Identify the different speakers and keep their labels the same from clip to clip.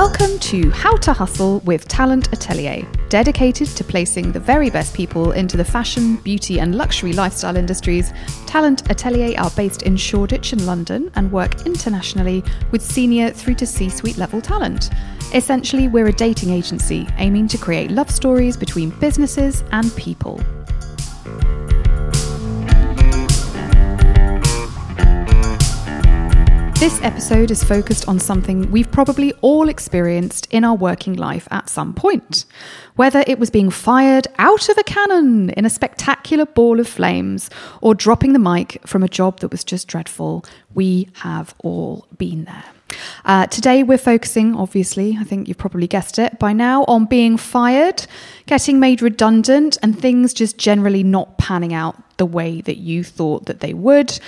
Speaker 1: Welcome to How to Hustle with Talent Atelier, dedicated to placing the very best people into the fashion, beauty, and luxury lifestyle industries. Talent Atelier are based in Shoreditch in London and work internationally with senior through to C suite level talent. Essentially, we're a dating agency aiming to create love stories between businesses and people. This episode is focused on something we've probably all experienced in our working life at some point. Whether it was being fired out of a cannon in a spectacular ball of flames or dropping the mic from a job that was just dreadful, we have all been there. Uh, today, we're focusing, obviously, I think you've probably guessed it by now, on being fired, getting made redundant, and things just generally not panning out the way that you thought that they would.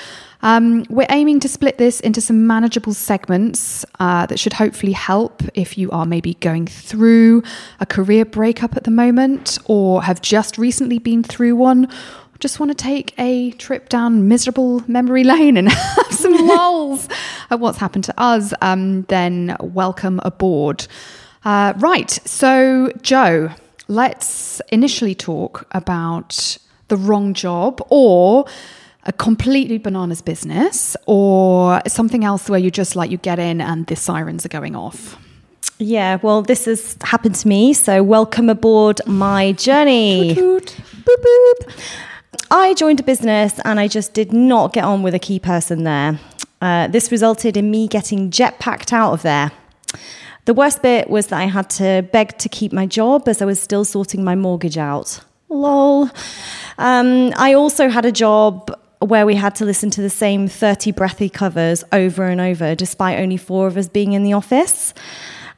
Speaker 1: Um, we're aiming to split this into some manageable segments uh, that should hopefully help if you are maybe going through a career breakup at the moment or have just recently been through one. Just want to take a trip down miserable memory lane and have some lulls at what's happened to us. Um, then welcome aboard. Uh, right, so Joe, let's initially talk about the wrong job or a completely bananas business or something else where you just like you get in and the sirens are going off?
Speaker 2: Yeah, well, this has happened to me. So, welcome aboard my journey. Boop, boop. I joined a business and I just did not get on with a key person there. Uh, this resulted in me getting jetpacked out of there. The worst bit was that I had to beg to keep my job as I was still sorting my mortgage out. Lol. Um, I also had a job where we had to listen to the same 30 breathy covers over and over, despite only four of us being in the office.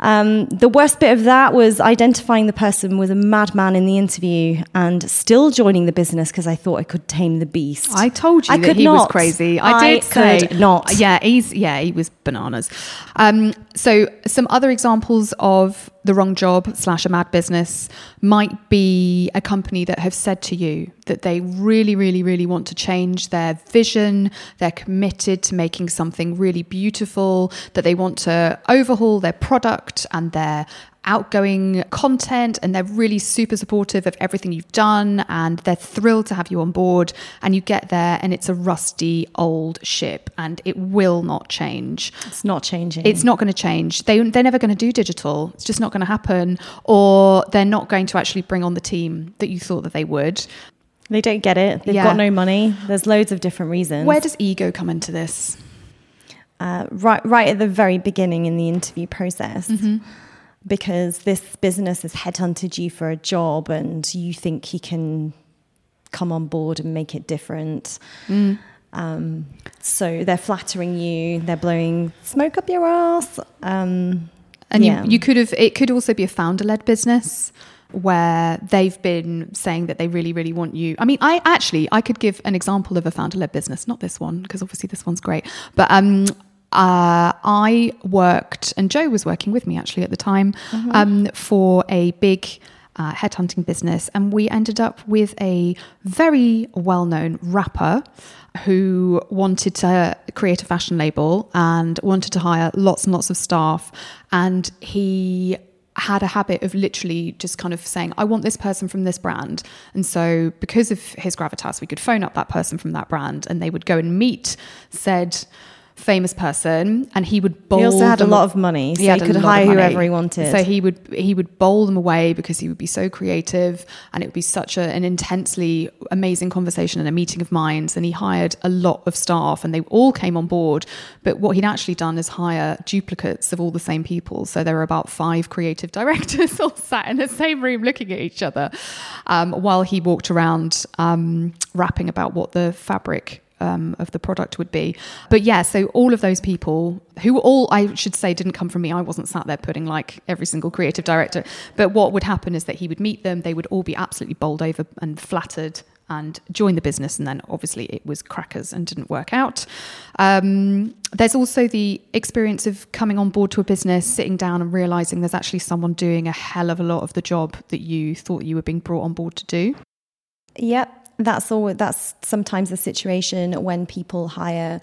Speaker 2: Um, the worst bit of that was identifying the person was a madman in the interview and still joining the business because I thought I could tame the beast.
Speaker 1: I told you I that he not. was crazy. I, I did say
Speaker 2: not.
Speaker 1: Yeah, he's yeah, he was bananas. Um, so some other examples of the wrong job slash a mad business might be a company that have said to you that they really, really, really want to change their vision. They're committed to making something really beautiful, that they want to overhaul their product and their outgoing content and they're really super supportive of everything you've done and they're thrilled to have you on board and you get there and it's a rusty old ship and it will not change.
Speaker 2: It's not changing.
Speaker 1: It's not going to change. They, they're never going to do digital. It's just not going to happen or they're not going to actually bring on the team that you thought that they would
Speaker 2: they don't get it they've yeah. got no money there's loads of different reasons
Speaker 1: where does ego come into this
Speaker 2: uh, right right at the very beginning in the interview process mm-hmm because this business has headhunted you for a job and you think he can come on board and make it different. Mm. Um, so they're flattering you, they're blowing smoke up your ass. Um,
Speaker 1: and yeah. you, you could have, it could also be a founder led business where they've been saying that they really, really want you. I mean, I actually, I could give an example of a founder led business, not this one, because obviously this one's great, but um, uh, I worked, and Joe was working with me actually at the time, mm-hmm. um, for a big uh, headhunting business. And we ended up with a very well known rapper who wanted to create a fashion label and wanted to hire lots and lots of staff. And he had a habit of literally just kind of saying, I want this person from this brand. And so, because of his gravitas, we could phone up that person from that brand and they would go and meet said famous person, and he would bowl.
Speaker 2: He also had a lot of money, so he, he could hire whoever he wanted.
Speaker 1: So he would he would bowl them away because he would be so creative, and it would be such a, an intensely amazing conversation and a meeting of minds. And he hired a lot of staff, and they all came on board. But what he'd actually done is hire duplicates of all the same people. So there were about five creative directors all sat in the same room looking at each other, um, while he walked around um, rapping about what the fabric um, of the product would be. But yeah, so all of those people who all I should say didn't come from me. I wasn't sat there putting like every single creative director. But what would happen is that he would meet them. They would all be absolutely bowled over and flattered and join the business. And then obviously it was crackers and didn't work out. Um, there's also the experience of coming on board to a business, sitting down and realizing there's actually someone doing a hell of a lot of the job that you thought you were being brought on board to do.
Speaker 2: Yep that's all that's sometimes the situation when people hire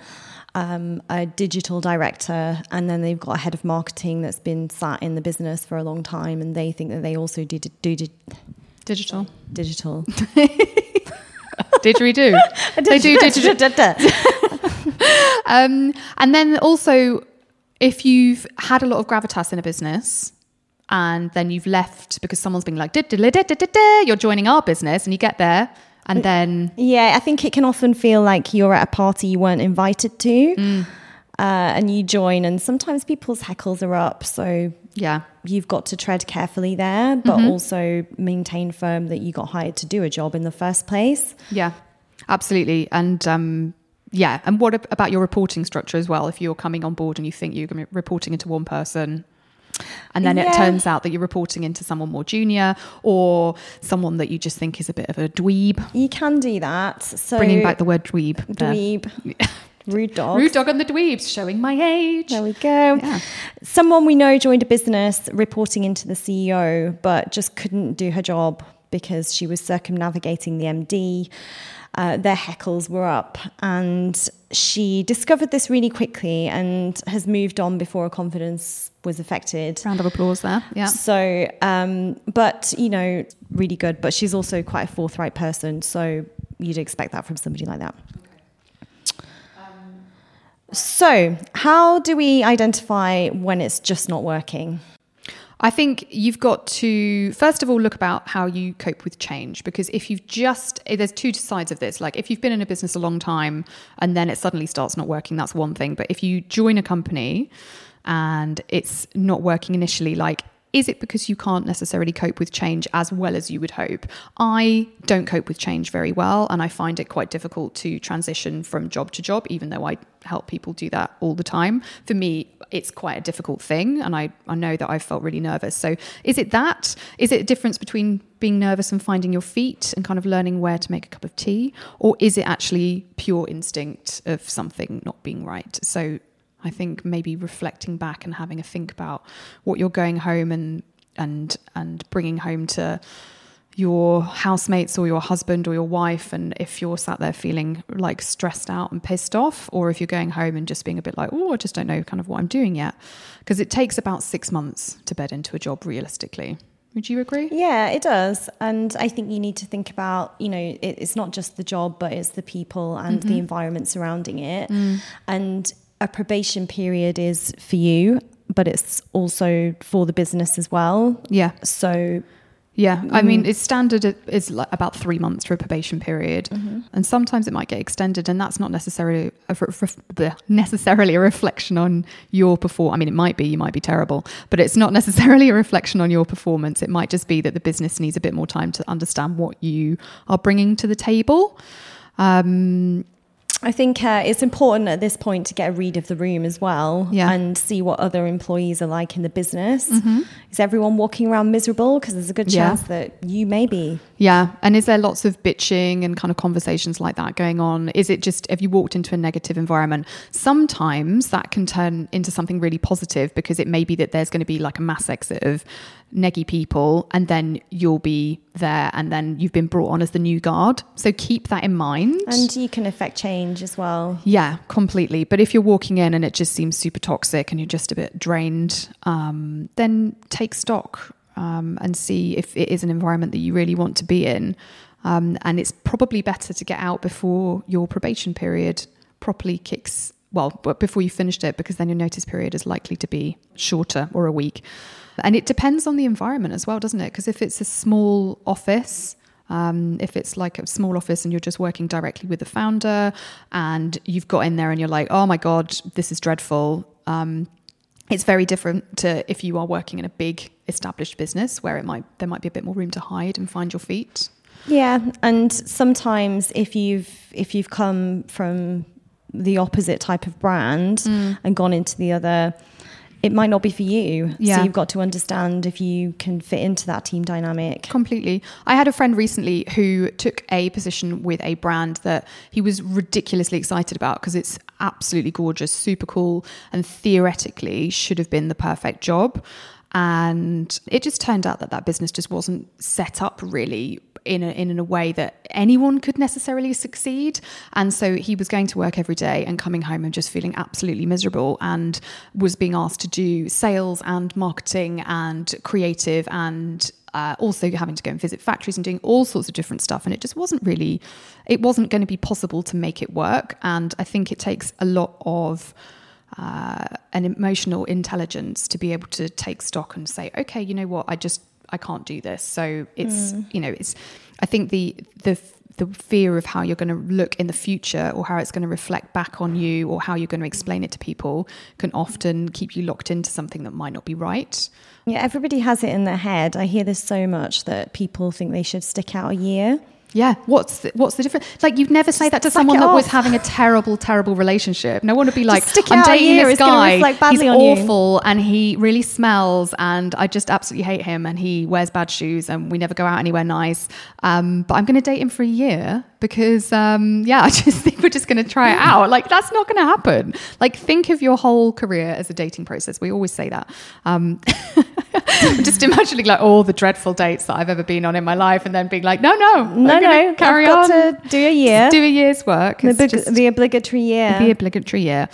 Speaker 2: um, a digital director, and then they've got a head of marketing that's been sat in the business for a long time, and they think that they also do, do, do
Speaker 1: Digital.
Speaker 2: digital.
Speaker 1: Didgeridoo. they do digital. Um, and then also, if you've had a lot of gravitas in a business and then you've left because someone's been like, you're joining our business, and you get there, and then
Speaker 2: Yeah, I think it can often feel like you're at a party you weren't invited to,
Speaker 1: Mm.
Speaker 2: uh, and you join, and sometimes people's heckles are up, so
Speaker 1: yeah,
Speaker 2: you've got to tread carefully there, but
Speaker 1: Mm-hmm.
Speaker 2: also maintain firm that you got hired to do a job in the first place.
Speaker 1: yeah, absolutely. And um, yeah, and what about your reporting structure as well? If you're coming on board and you think you're going to be reporting into one person. And then it turns out that you're reporting into someone more junior or someone that you just think is a bit of a dweeb.
Speaker 2: You can do that. So
Speaker 1: Bringing back the word dweeb.
Speaker 2: dweeb, rude dog.
Speaker 1: Rude dog and the dweebs, showing my age.
Speaker 2: There we go.
Speaker 1: Yeah.
Speaker 2: Someone we know joined a business reporting into the CEO, but just couldn't do her job because she was circumnavigating the MD. Uh, their heckles were up, and she discovered this really quickly and has moved on before her confidence was affected.
Speaker 1: Round of applause there. Yeah.
Speaker 2: So, um, but you know, really good. But she's also quite a forthright person, so you'd expect that from somebody like that. So, how do we identify when it's just not working?
Speaker 1: I think you've got to first of all look about how you cope with change because if you've just eh, there's two sides of this. Like if you've been in a business a long time and then it suddenly starts not working that's one thing. But if you join a company and it's not working initially like is it because you can't necessarily cope with change as well as you would hope? I don't cope with change very well, and I find it quite difficult to transition from job to job, even though I help people do that all the time. For me, it's quite a difficult thing, and I, I know that I felt really nervous. So, is it that? Is it a difference between being nervous and finding your feet and kind of learning where to make a cup of tea? Or is it actually pure instinct of something not being right? So, I think maybe reflecting back and having a think about what you're going home and and and bringing home to your housemates or your husband or your wife and if you're sat there feeling like stressed out and pissed off or if you're going home and just being a bit like oh I just don't know kind of what I'm doing yet. Because it takes about 6 months to bed into a job realistically. Would you agree?
Speaker 2: Yeah, it does. And I think you need to think about, you know, it, it's not just the job, but it's the people and the mm-hmm. environment surrounding it. Mm. And a probation period is for you, but it's also for the business as well.
Speaker 1: yeah
Speaker 2: So,
Speaker 1: Yeah, I mean, it's standard is like about three months for a probation period, and sometimes it might get extended, and that's not necessarily a, ref- necessarily a reflection on your perform. I mean, it might be you might be terrible, but it's not necessarily a reflection on your performance. It might just be that the business needs a bit more time to understand what you are bringing to the table. Um,
Speaker 2: I think uh, it's important at this point to get a read of the room as well
Speaker 1: Yeah.
Speaker 2: and see what other employees are like in the business. Is everyone walking around miserable? Because there's a good
Speaker 1: Yeah.
Speaker 2: chance that you may be.
Speaker 1: Yeah. And is there lots of bitching and kind of conversations like that going on? Is it just, have you walked into a negative environment? Sometimes that can turn into something really positive because it may be that there's going to be like a mass exit of neggy people and then you'll be there and then you've been brought on as the new guard. So keep that in mind.
Speaker 2: And you can affect change as well.
Speaker 1: Yeah, completely. But if you're walking in and it just seems super toxic and you're just a bit drained, um, then take stock um, and see if it is an environment that you really want to be in. Um, and it's probably better to get out before your probation period properly kicks. Well, before you finished it, because then your notice period is likely to be shorter or a week. And it depends on the environment as well, doesn't it? Because if it's a small office, um, if it's like a small office and you're just working directly with the founder and you've got in there and you're like, oh my God, this is dreadful. Um, it's very different to if you are working in a big established business where it might there might be a bit more room to hide and find your feet.
Speaker 2: Yeah, and sometimes if you've if you've come from the opposite type of brand
Speaker 1: Mm.
Speaker 2: and gone into the other, it might not be for you.
Speaker 1: Yeah.
Speaker 2: So you've got to understand if you can fit into that team dynamic.
Speaker 1: Completely. I had a friend recently who took a position with a brand that he was ridiculously excited about because it's absolutely gorgeous, super cool, and theoretically should have been the perfect job. And it just turned out that that business just wasn't set up really in a, in a way that anyone could necessarily succeed. And so he was going to work every day and coming home and just feeling absolutely miserable and was being asked to do sales and marketing and creative and uh, also having to go and visit factories and doing all sorts of different stuff. And it just wasn't really, it wasn't going to be possible to make it work. And I think it takes a lot of, an emotional intelligence to be able to take stock and say, okay, you know what, I just I can't do this. So it's mm. you know it's I think the the the fear of how you're going to look in the future or how it's going to reflect back on you or how you're going to explain it to people can often keep you locked into something that might not be right.
Speaker 2: Yeah, everybody has it in their head. I hear this so much that people think they should stick out a year.
Speaker 1: Yeah, what's the, what's the difference? Like you'd never say that to someone that off. was having a terrible, terrible relationship. No one would be like, "I'm dating this guy. He's awful, you. and he really smells, and I just absolutely hate him, and he wears bad shoes, and we never go out anywhere nice. Um, but I'm going to date him for a year because, um, yeah, I just think we're just going to try it out. Like that's not going to happen. Like think of your whole career as a dating process. We always say that. Um, just imagining like all the dreadful dates that I've ever been on in my life, and then being like, no, no,
Speaker 2: no, no, carry I've on. to do a year,
Speaker 1: do a year's work,
Speaker 2: the, big, the obligatory year,
Speaker 1: the obligatory year.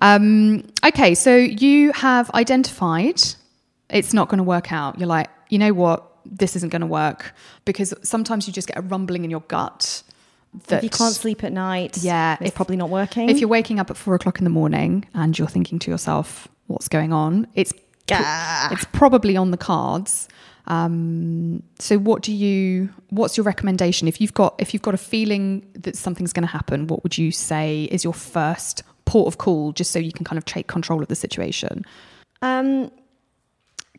Speaker 1: Um, okay, so you have identified it's not going to work out. You're like, you know what, this isn't going to work because sometimes you just get a rumbling in your gut.
Speaker 2: That, if you can't sleep at night,
Speaker 1: yeah,
Speaker 2: it's if, probably not working.
Speaker 1: If you're waking up at four o'clock in the morning and you're thinking to yourself, "What's going on?" It's it's probably on the cards. Um, so what do you what's your recommendation if you've got if you've got a feeling that something's going to happen what would you say is your first port of call just so you can kind of take control of the situation
Speaker 2: um,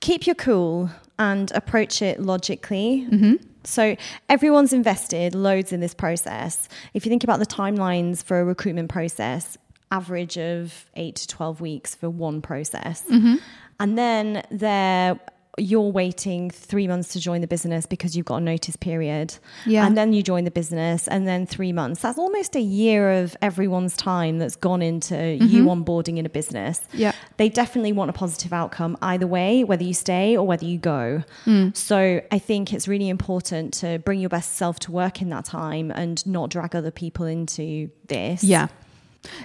Speaker 2: keep your cool and approach it logically mm-hmm. So everyone's invested loads in this process. If you think about the timelines for a recruitment process, average of eight to 12 weeks for one process. Mm-hmm. And then there you're waiting three months to join the business because you've got a notice period. Yeah. And then you join the business and then three months. That's almost a year of everyone's time that's gone into mm-hmm. you onboarding in a business.
Speaker 1: Yeah.
Speaker 2: They definitely want a positive outcome either way, whether you stay or whether you go. Mm. So I think it's really important to bring your best self to work in that time and not drag other people into this.
Speaker 1: Yeah.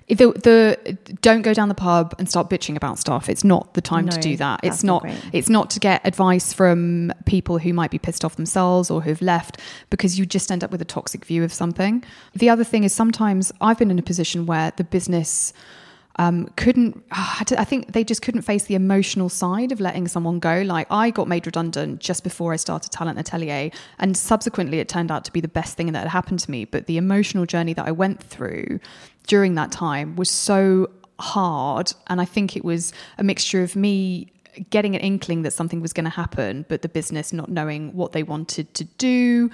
Speaker 1: The, the don't go down the pub and start bitching about stuff. It's not the time no, to do that. It's not. not it's not to get advice from people who might be pissed off themselves or who've left because you just end up with a toxic view of something. The other thing is sometimes I've been in a position where the business um, couldn't, I think they just couldn't face the emotional side of letting someone go. Like I got made redundant just before I started Talent Atelier, and subsequently it turned out to be the best thing that had happened to me. But the emotional journey that I went through during that time was so hard. And I think it was a mixture of me getting an inkling that something was going to happen, but the business not knowing what they wanted to do.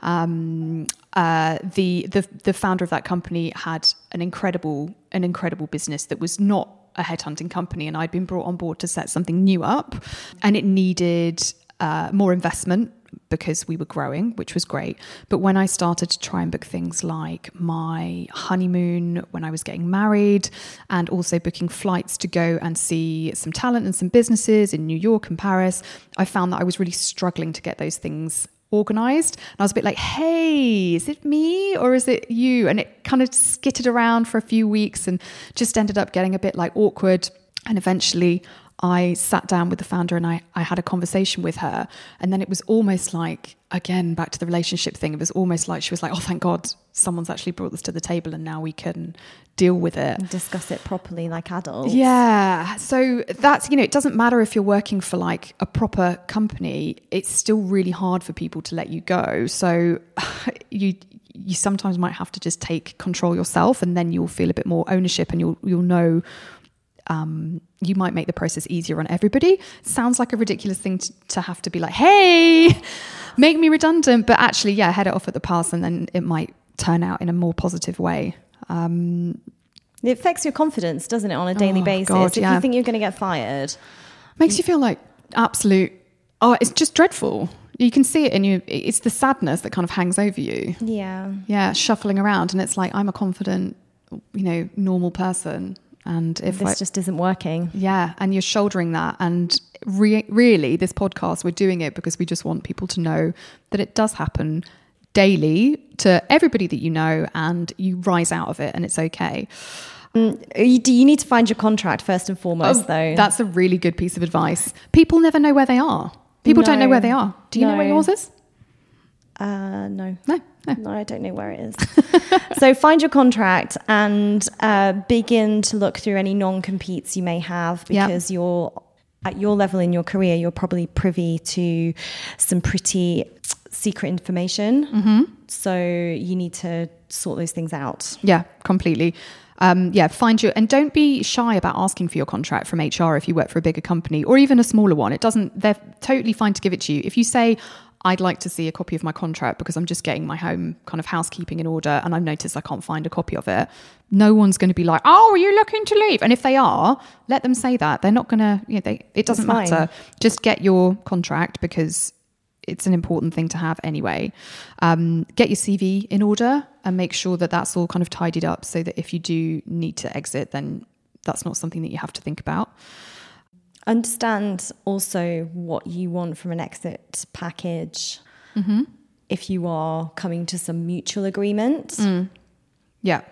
Speaker 1: Um, uh, the, the the founder of that company had an incredible an incredible business that was not a headhunting company, and I'd been brought on board to set something new up, and it needed uh, more investment because we were growing, which was great. But when I started to try and book things like my honeymoon, when I was getting married, and also booking flights to go and see some talent and some businesses in New York and Paris, I found that I was really struggling to get those things organized. And I was a bit like, hey, is it me or is it you? And it kind of skittered around for a few weeks and just ended up getting a bit like awkward. And eventually I sat down with the founder and I, I had a conversation with her. And then it was almost like, again, back to the relationship thing, it was almost like she was like, oh, thank God someone's actually brought this to the table and now we can deal with it.
Speaker 2: And discuss it properly like adults.
Speaker 1: Yeah. So that's, you know, it doesn't matter if you're working for like a proper company, it's still really hard for people to let you go. So you, you sometimes might have to just take control yourself and then you'll feel a bit more ownership and you'll you'll know um, you might make the process easier on everybody. Sounds like a ridiculous thing to, to, have to be like, hey, make me redundant. But actually, yeah, head it off at the pass and then it might turn out in a more positive way. Um,
Speaker 2: it affects your confidence, doesn't it, on a daily oh, basis? God, if yeah. you think you're going to get fired,
Speaker 1: makes you feel like absolute. Oh, it's just dreadful. You can see it in you. It's the sadness that kind of hangs over you.
Speaker 2: Yeah.
Speaker 1: Yeah, shuffling around, and it's like I'm a confident, you know, normal person And if
Speaker 2: this
Speaker 1: I,
Speaker 2: just isn't working.
Speaker 1: yeah, and you're shouldering that. And re- really, this podcast, we're doing it because we just want people to know that it does happen daily to everybody that you know, and you rise out of it, and it's okay.
Speaker 2: Mm, you, do you need to find your contract first and foremost, oh, though?
Speaker 1: Oh, That's a really good piece of advice. People never know where they are. People don't know where they are. Do you know where yours is?
Speaker 2: Uh, no.
Speaker 1: No, no.
Speaker 2: No, I don't know where it is. so find your contract and uh, begin to look through any non-competes you may have because you're at your level in your career, you're probably privy to some pretty secret information.
Speaker 1: Mm-hmm.
Speaker 2: So you need to sort those things out.
Speaker 1: Yeah, completely. Um, yeah, find your and don't be shy about asking for your contract from HR if you work for a bigger company or even a smaller one. It doesn't. They're totally fine to give it to you. If you say, "I'd like to see a copy of my contract because I'm just getting my home kind of housekeeping in order and I've noticed I can't find a copy of it," no one's going to be like, "Oh, are you looking to leave?" And if they are, let them say that. They're not going to. You know, they, it doesn't matter. Just get your contract because it's an important thing to have anyway. Um, get your CV in order and make sure that that's all kind of tidied up so that if you do need to exit, then that's not something that you have to think about.
Speaker 2: Understand also what you want from an exit package.
Speaker 1: Mm-hmm.
Speaker 2: If you are coming to some mutual agreement,
Speaker 1: Mm. Yeah.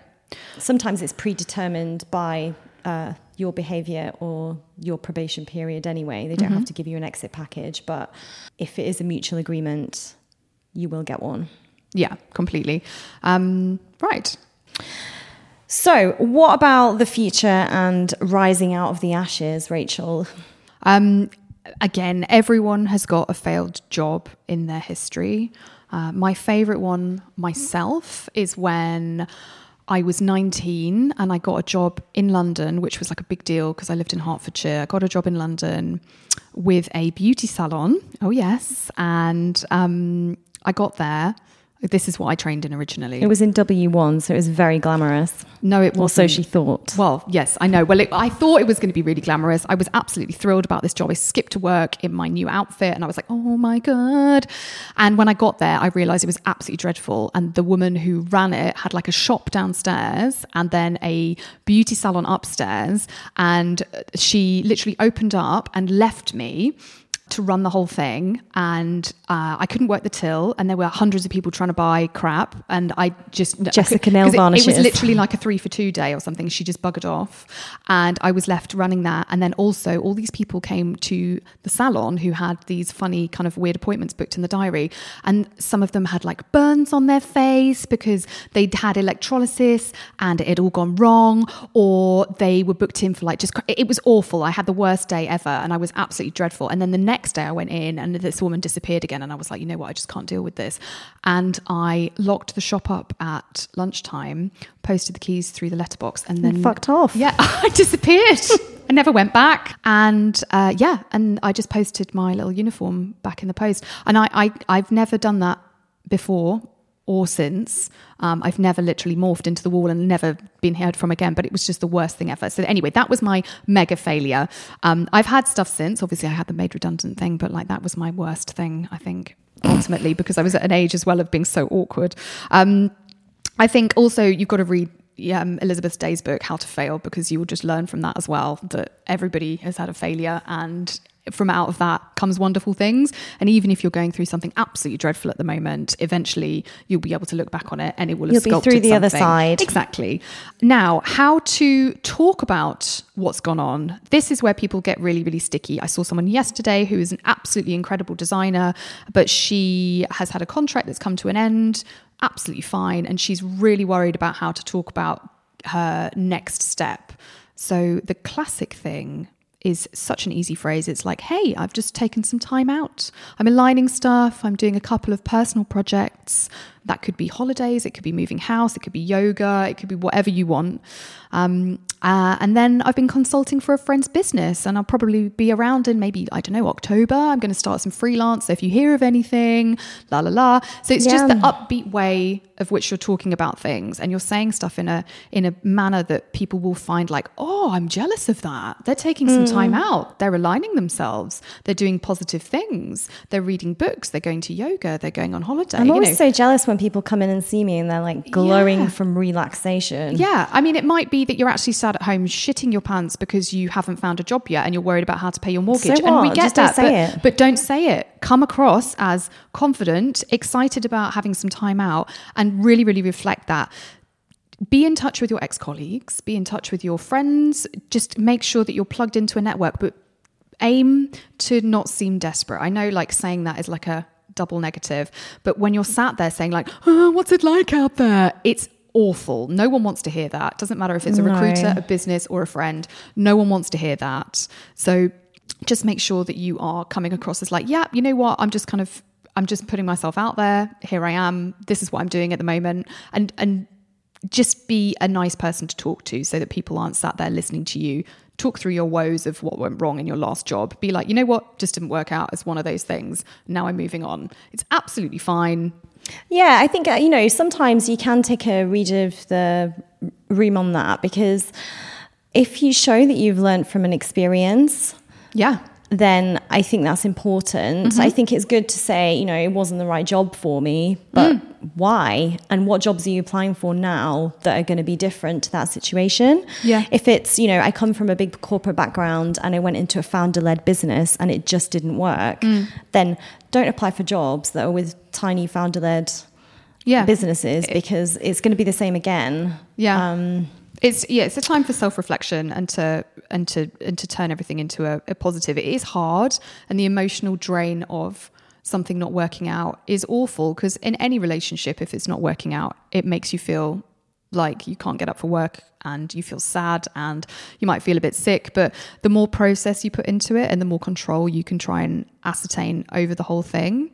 Speaker 2: sometimes it's predetermined by uh, your behavior or your probation period anyway. They don't
Speaker 1: Mm-hmm.
Speaker 2: have to give you an exit package, but if it is a mutual agreement, you will get one.
Speaker 1: Yeah, completely. Um, right.
Speaker 2: So, what about the future and rising out of the ashes, Rachel?
Speaker 1: Um, again, everyone has got a failed job in their history. Uh, my favorite one myself is when I was 19 and I got a job in London, which was like a big deal because I lived in Hertfordshire. I got a job in London with a beauty salon. Oh, yes. And um, I got there. This is what I trained in originally.
Speaker 2: It was in W1, so it was very glamorous.
Speaker 1: no, it wasn't.
Speaker 2: so she thought.
Speaker 1: Well, yes, I know. Well, it, I thought it was going to be really glamorous. I was absolutely thrilled about this job. I skipped to work in my new outfit and I was like, oh my God. And when I got there, I realized it was absolutely dreadful. And the woman who ran it had like a shop downstairs and then a beauty salon upstairs. And she literally opened up and left me to run the whole thing and uh, I couldn't work the till and there were hundreds of people trying to buy crap and I just
Speaker 2: Jessica nail
Speaker 1: 'cause it- It, was literally like a three for two day or something. She just buggered off and I was left running that. And then also all these people came to the salon who had these funny kind of weird appointments booked in the diary. And some of them had like burns on their face because they'd had electrolysis and it had all gone wrong or they were booked in for like just, it was awful. I had the worst day ever and I was absolutely dreadful. And then the next day I went in and this woman disappeared again and I was like, you know what, I just can't deal with this. And I locked the shop up at lunchtime, posted the keys through the letterbox and then
Speaker 2: fucked off.
Speaker 1: Yeah, I disappeared. I never went back. And uh, yeah, and I just posted my little uniform back in the post. And I, I I've never done that before or since. Um, I've never literally morphed into the wall and never been heard from again, but it was just the worst thing ever. So anyway, that was my mega failure. Um, I've had stuff since. Obviously, I had the made redundant thing, but like that was my worst thing, I think, ultimately, because I was at an age as well of being so awkward. Um, I think also you've got to read um, Elizabeth Day's book, How to Fail, because you will just learn from that as well that everybody has had a failure and from out of that comes wonderful things. And even if you're going through something absolutely dreadful at the moment, eventually you'll be able to look back on it and it will
Speaker 2: You'll be through the other side.
Speaker 1: Exactly. Now, how to talk about what's gone on. This is where people get really, really sticky. I saw someone yesterday who is an absolutely incredible designer, but she has had a contract that's come to an end. Absolutely fine. And she's really worried about how to talk about her next step. So the classic thing is such an easy phrase. It's like, hey, I've just taken some time out. I'm aligning stuff. I'm doing a couple of personal projects. That could be holidays, it could be moving house, it could be yoga, it could be whatever you want. Um, uh, and then I've been consulting for a friend's business, and I'll probably be around in maybe, I don't know, October. I'm going to start some freelance. So if you hear of anything, la la la. So it's just the upbeat way of which you're talking about things, and you're saying stuff in a in a manner that people will find like, oh, I'm jealous of that. They're taking some time out. They're aligning themselves. They're doing positive things. They're reading books. They're going to yoga. They're going on holiday.
Speaker 2: I'm always
Speaker 1: know.
Speaker 2: so jealous when people come in and see me and they're like glowing
Speaker 1: Yeah.
Speaker 2: from relaxation.
Speaker 1: Yeah, I mean, it might be that you're actually sat at home shitting your pants because you haven't found a job yet and you're worried about how to pay your mortgage.
Speaker 2: So
Speaker 1: And we get
Speaker 2: Just don't
Speaker 1: that,
Speaker 2: say
Speaker 1: but, but don't say it. Come across as confident, excited about having some time out, and really, really reflect that. Be in touch with your ex colleagues, be in touch with your friends, just make sure that you're plugged into a network, but aim to not seem desperate. I know, like, saying that is like a double negative, but when you're sat there saying, like, oh, what's it like out there? It's awful. No one wants to hear that. Doesn't matter if it's a
Speaker 2: No.
Speaker 1: recruiter, a business, or a friend. No one wants to hear that. So just make sure that you are coming across as like, yeah, you know what? I'm just kind of, I'm just putting myself out there. Here I am. This is what I'm doing at the moment. And, and, just be a nice person to talk to so that people aren't sat there listening to you talk through your woes of what went wrong in your last job. Be like you know what? Just didn't work out as one of those things. Now i'm moving on. It's absolutely fine.
Speaker 2: Yeah, I think, uh, you know, sometimes you can take a read of the room on that because if you show that you've learned from an experience,
Speaker 1: yeah
Speaker 2: then I think that's important.
Speaker 1: Mm-hmm.
Speaker 2: I think it's good to say, you know, it wasn't the right job for me, but
Speaker 1: Mm.
Speaker 2: why? And what jobs are you applying for now that are going to be different to that situation?
Speaker 1: Yeah.
Speaker 2: If it's, you know, I come from a big corporate background and I went into a founder led business and it just didn't work,
Speaker 1: Mm.
Speaker 2: then don't apply for jobs that are with tiny founder led
Speaker 1: yeah
Speaker 2: businesses because it's going to be the same again.
Speaker 1: Yeah.
Speaker 2: Um,
Speaker 1: it's yeah, it's a time for self-reflection and to and to and to turn everything into a, a positive. It is hard and the emotional drain of something not working out is awful because in any relationship if it's not working out, it makes you feel like you can't get up for work and you feel sad and you might feel a bit sick but the more process you put into it and the more control you can try and ascertain over the whole thing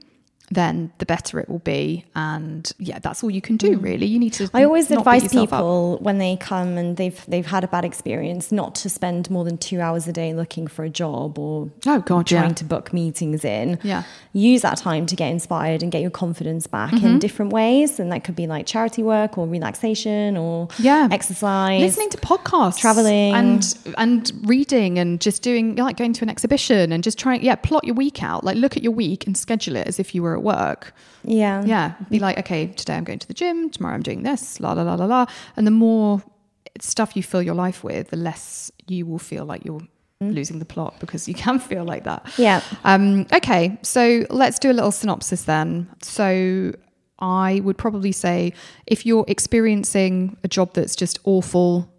Speaker 1: then the better it will be and yeah that's all you can do really you need to.
Speaker 2: I always advise
Speaker 1: yourself up.
Speaker 2: people when they come and they've they've had a bad experience not to spend more than two hours a day looking for a job or
Speaker 1: Oh, God,
Speaker 2: trying
Speaker 1: yeah.
Speaker 2: to book meetings in.
Speaker 1: Yeah.
Speaker 2: Use that time to get inspired and get your confidence back
Speaker 1: Mm-hmm.
Speaker 2: in different ways. And that could be like charity work or relaxation or
Speaker 1: yeah
Speaker 2: exercise.
Speaker 1: listening to podcasts
Speaker 2: traveling.
Speaker 1: and and reading and just doing like going to an exhibition and just trying yeah plot your week out like look at your week and schedule it as if you were at work
Speaker 2: Yeah.
Speaker 1: yeah be like okay today i'm going to the gym tomorrow i'm doing this la la la la la and the more stuff you fill your life with the less you will feel like you're losing the plot because you can feel like that
Speaker 2: Yeah.
Speaker 1: um, okay, so let's do a little synopsis then. So I would probably say if you're experiencing a job that's just awful,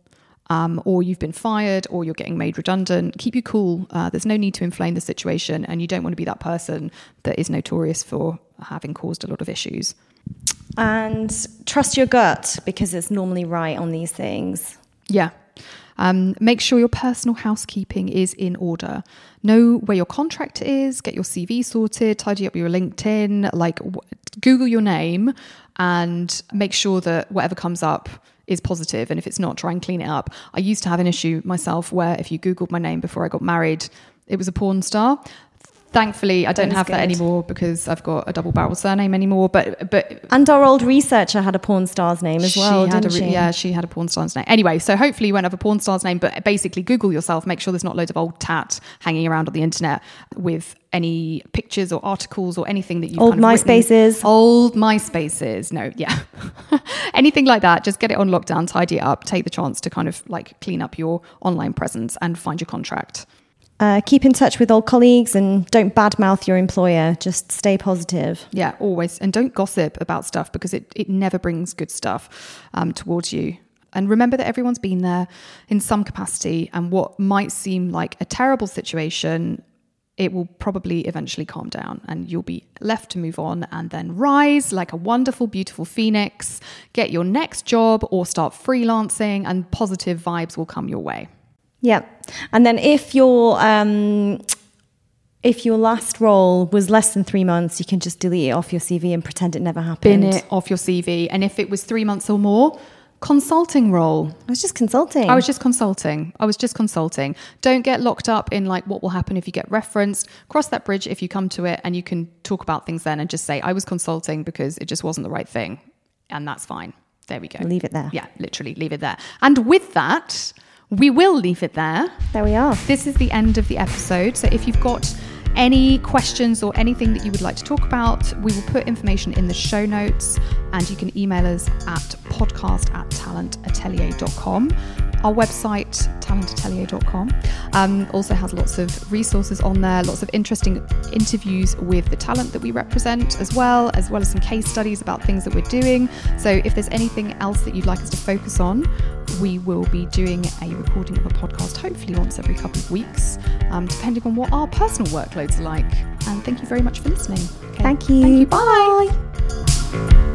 Speaker 1: um, or you've been fired, or you're getting made redundant, keep you cool. Uh, there's no need to inflame the situation, and you don't want to be that person that is notorious for having caused a lot of issues.
Speaker 2: And trust your gut because it's normally right on these things.
Speaker 1: Yeah. Um, make sure your personal housekeeping is in order. Know where your contract is, get your CV sorted, tidy up your LinkedIn, like w- Google your name and make sure that whatever comes up is. And if it's not, try and clean it up. I used to have an issue myself where if you Googled my name before I got married, it was a porn star. Thankfully, I don't
Speaker 2: That
Speaker 1: have that anymore because I've got a double barrel surname anymore. But but
Speaker 2: And our old researcher had a porn star's name as well, didn't
Speaker 1: a,
Speaker 2: she?
Speaker 1: Yeah, she had a porn star's name. Anyway, so hopefully you won't have a porn star's name, but basically Google yourself, make sure there's not loads of old tat hanging around on the internet with any pictures or articles or anything that you
Speaker 2: Old
Speaker 1: kind of
Speaker 2: MySpaces.
Speaker 1: Old MySpaces. No, yeah. anything like that. Just get it on lockdown, tidy it up, take the chance to kind of like clean up your online presence and find your contract.
Speaker 2: Uh, keep in touch with old colleagues and don't badmouth your employer. Just stay positive.
Speaker 1: Yeah, always. And don't gossip about stuff because it, it never brings good stuff um, towards you. And remember that everyone's been there in some capacity, and what might seem like a terrible situation, it will probably eventually calm down and you'll be left to move on and then rise like a wonderful, beautiful phoenix, get your next job or start freelancing, and positive vibes will come your way.
Speaker 2: Yeah. And then if your um, if your last role was less than three months, you can just delete it off your CV and pretend it never happened.
Speaker 1: Bin it off your CV. And if it was three months or more, consulting role.
Speaker 2: I was just consulting.
Speaker 1: I was just consulting. I was just consulting. Don't get locked up in like what will happen if you get referenced. Cross that bridge if you come to it and you can talk about things then and just say, I was consulting because it just wasn't the right thing. And that's fine. There we go.
Speaker 2: Leave it there.
Speaker 1: Yeah, literally leave it there. And with that, we will leave it there.
Speaker 2: there we are.
Speaker 1: This is the end of the episode. So if you've got any questions or anything that you would like to talk about, we will put information in the show notes and you can email us at podcast at talentatelier.com. Our website, talentatelier.com, um, also has lots of resources on there, lots of interesting interviews with the talent that we represent as well, as well as some case studies about things that we're doing. So if there's anything else that you'd like us to focus on, we will be doing a recording of a podcast hopefully once every couple of weeks, um, depending on what our personal workloads are like. And thank you very much for listening.
Speaker 2: Okay. Thank you.
Speaker 1: Thank you. Bye.
Speaker 2: Bye.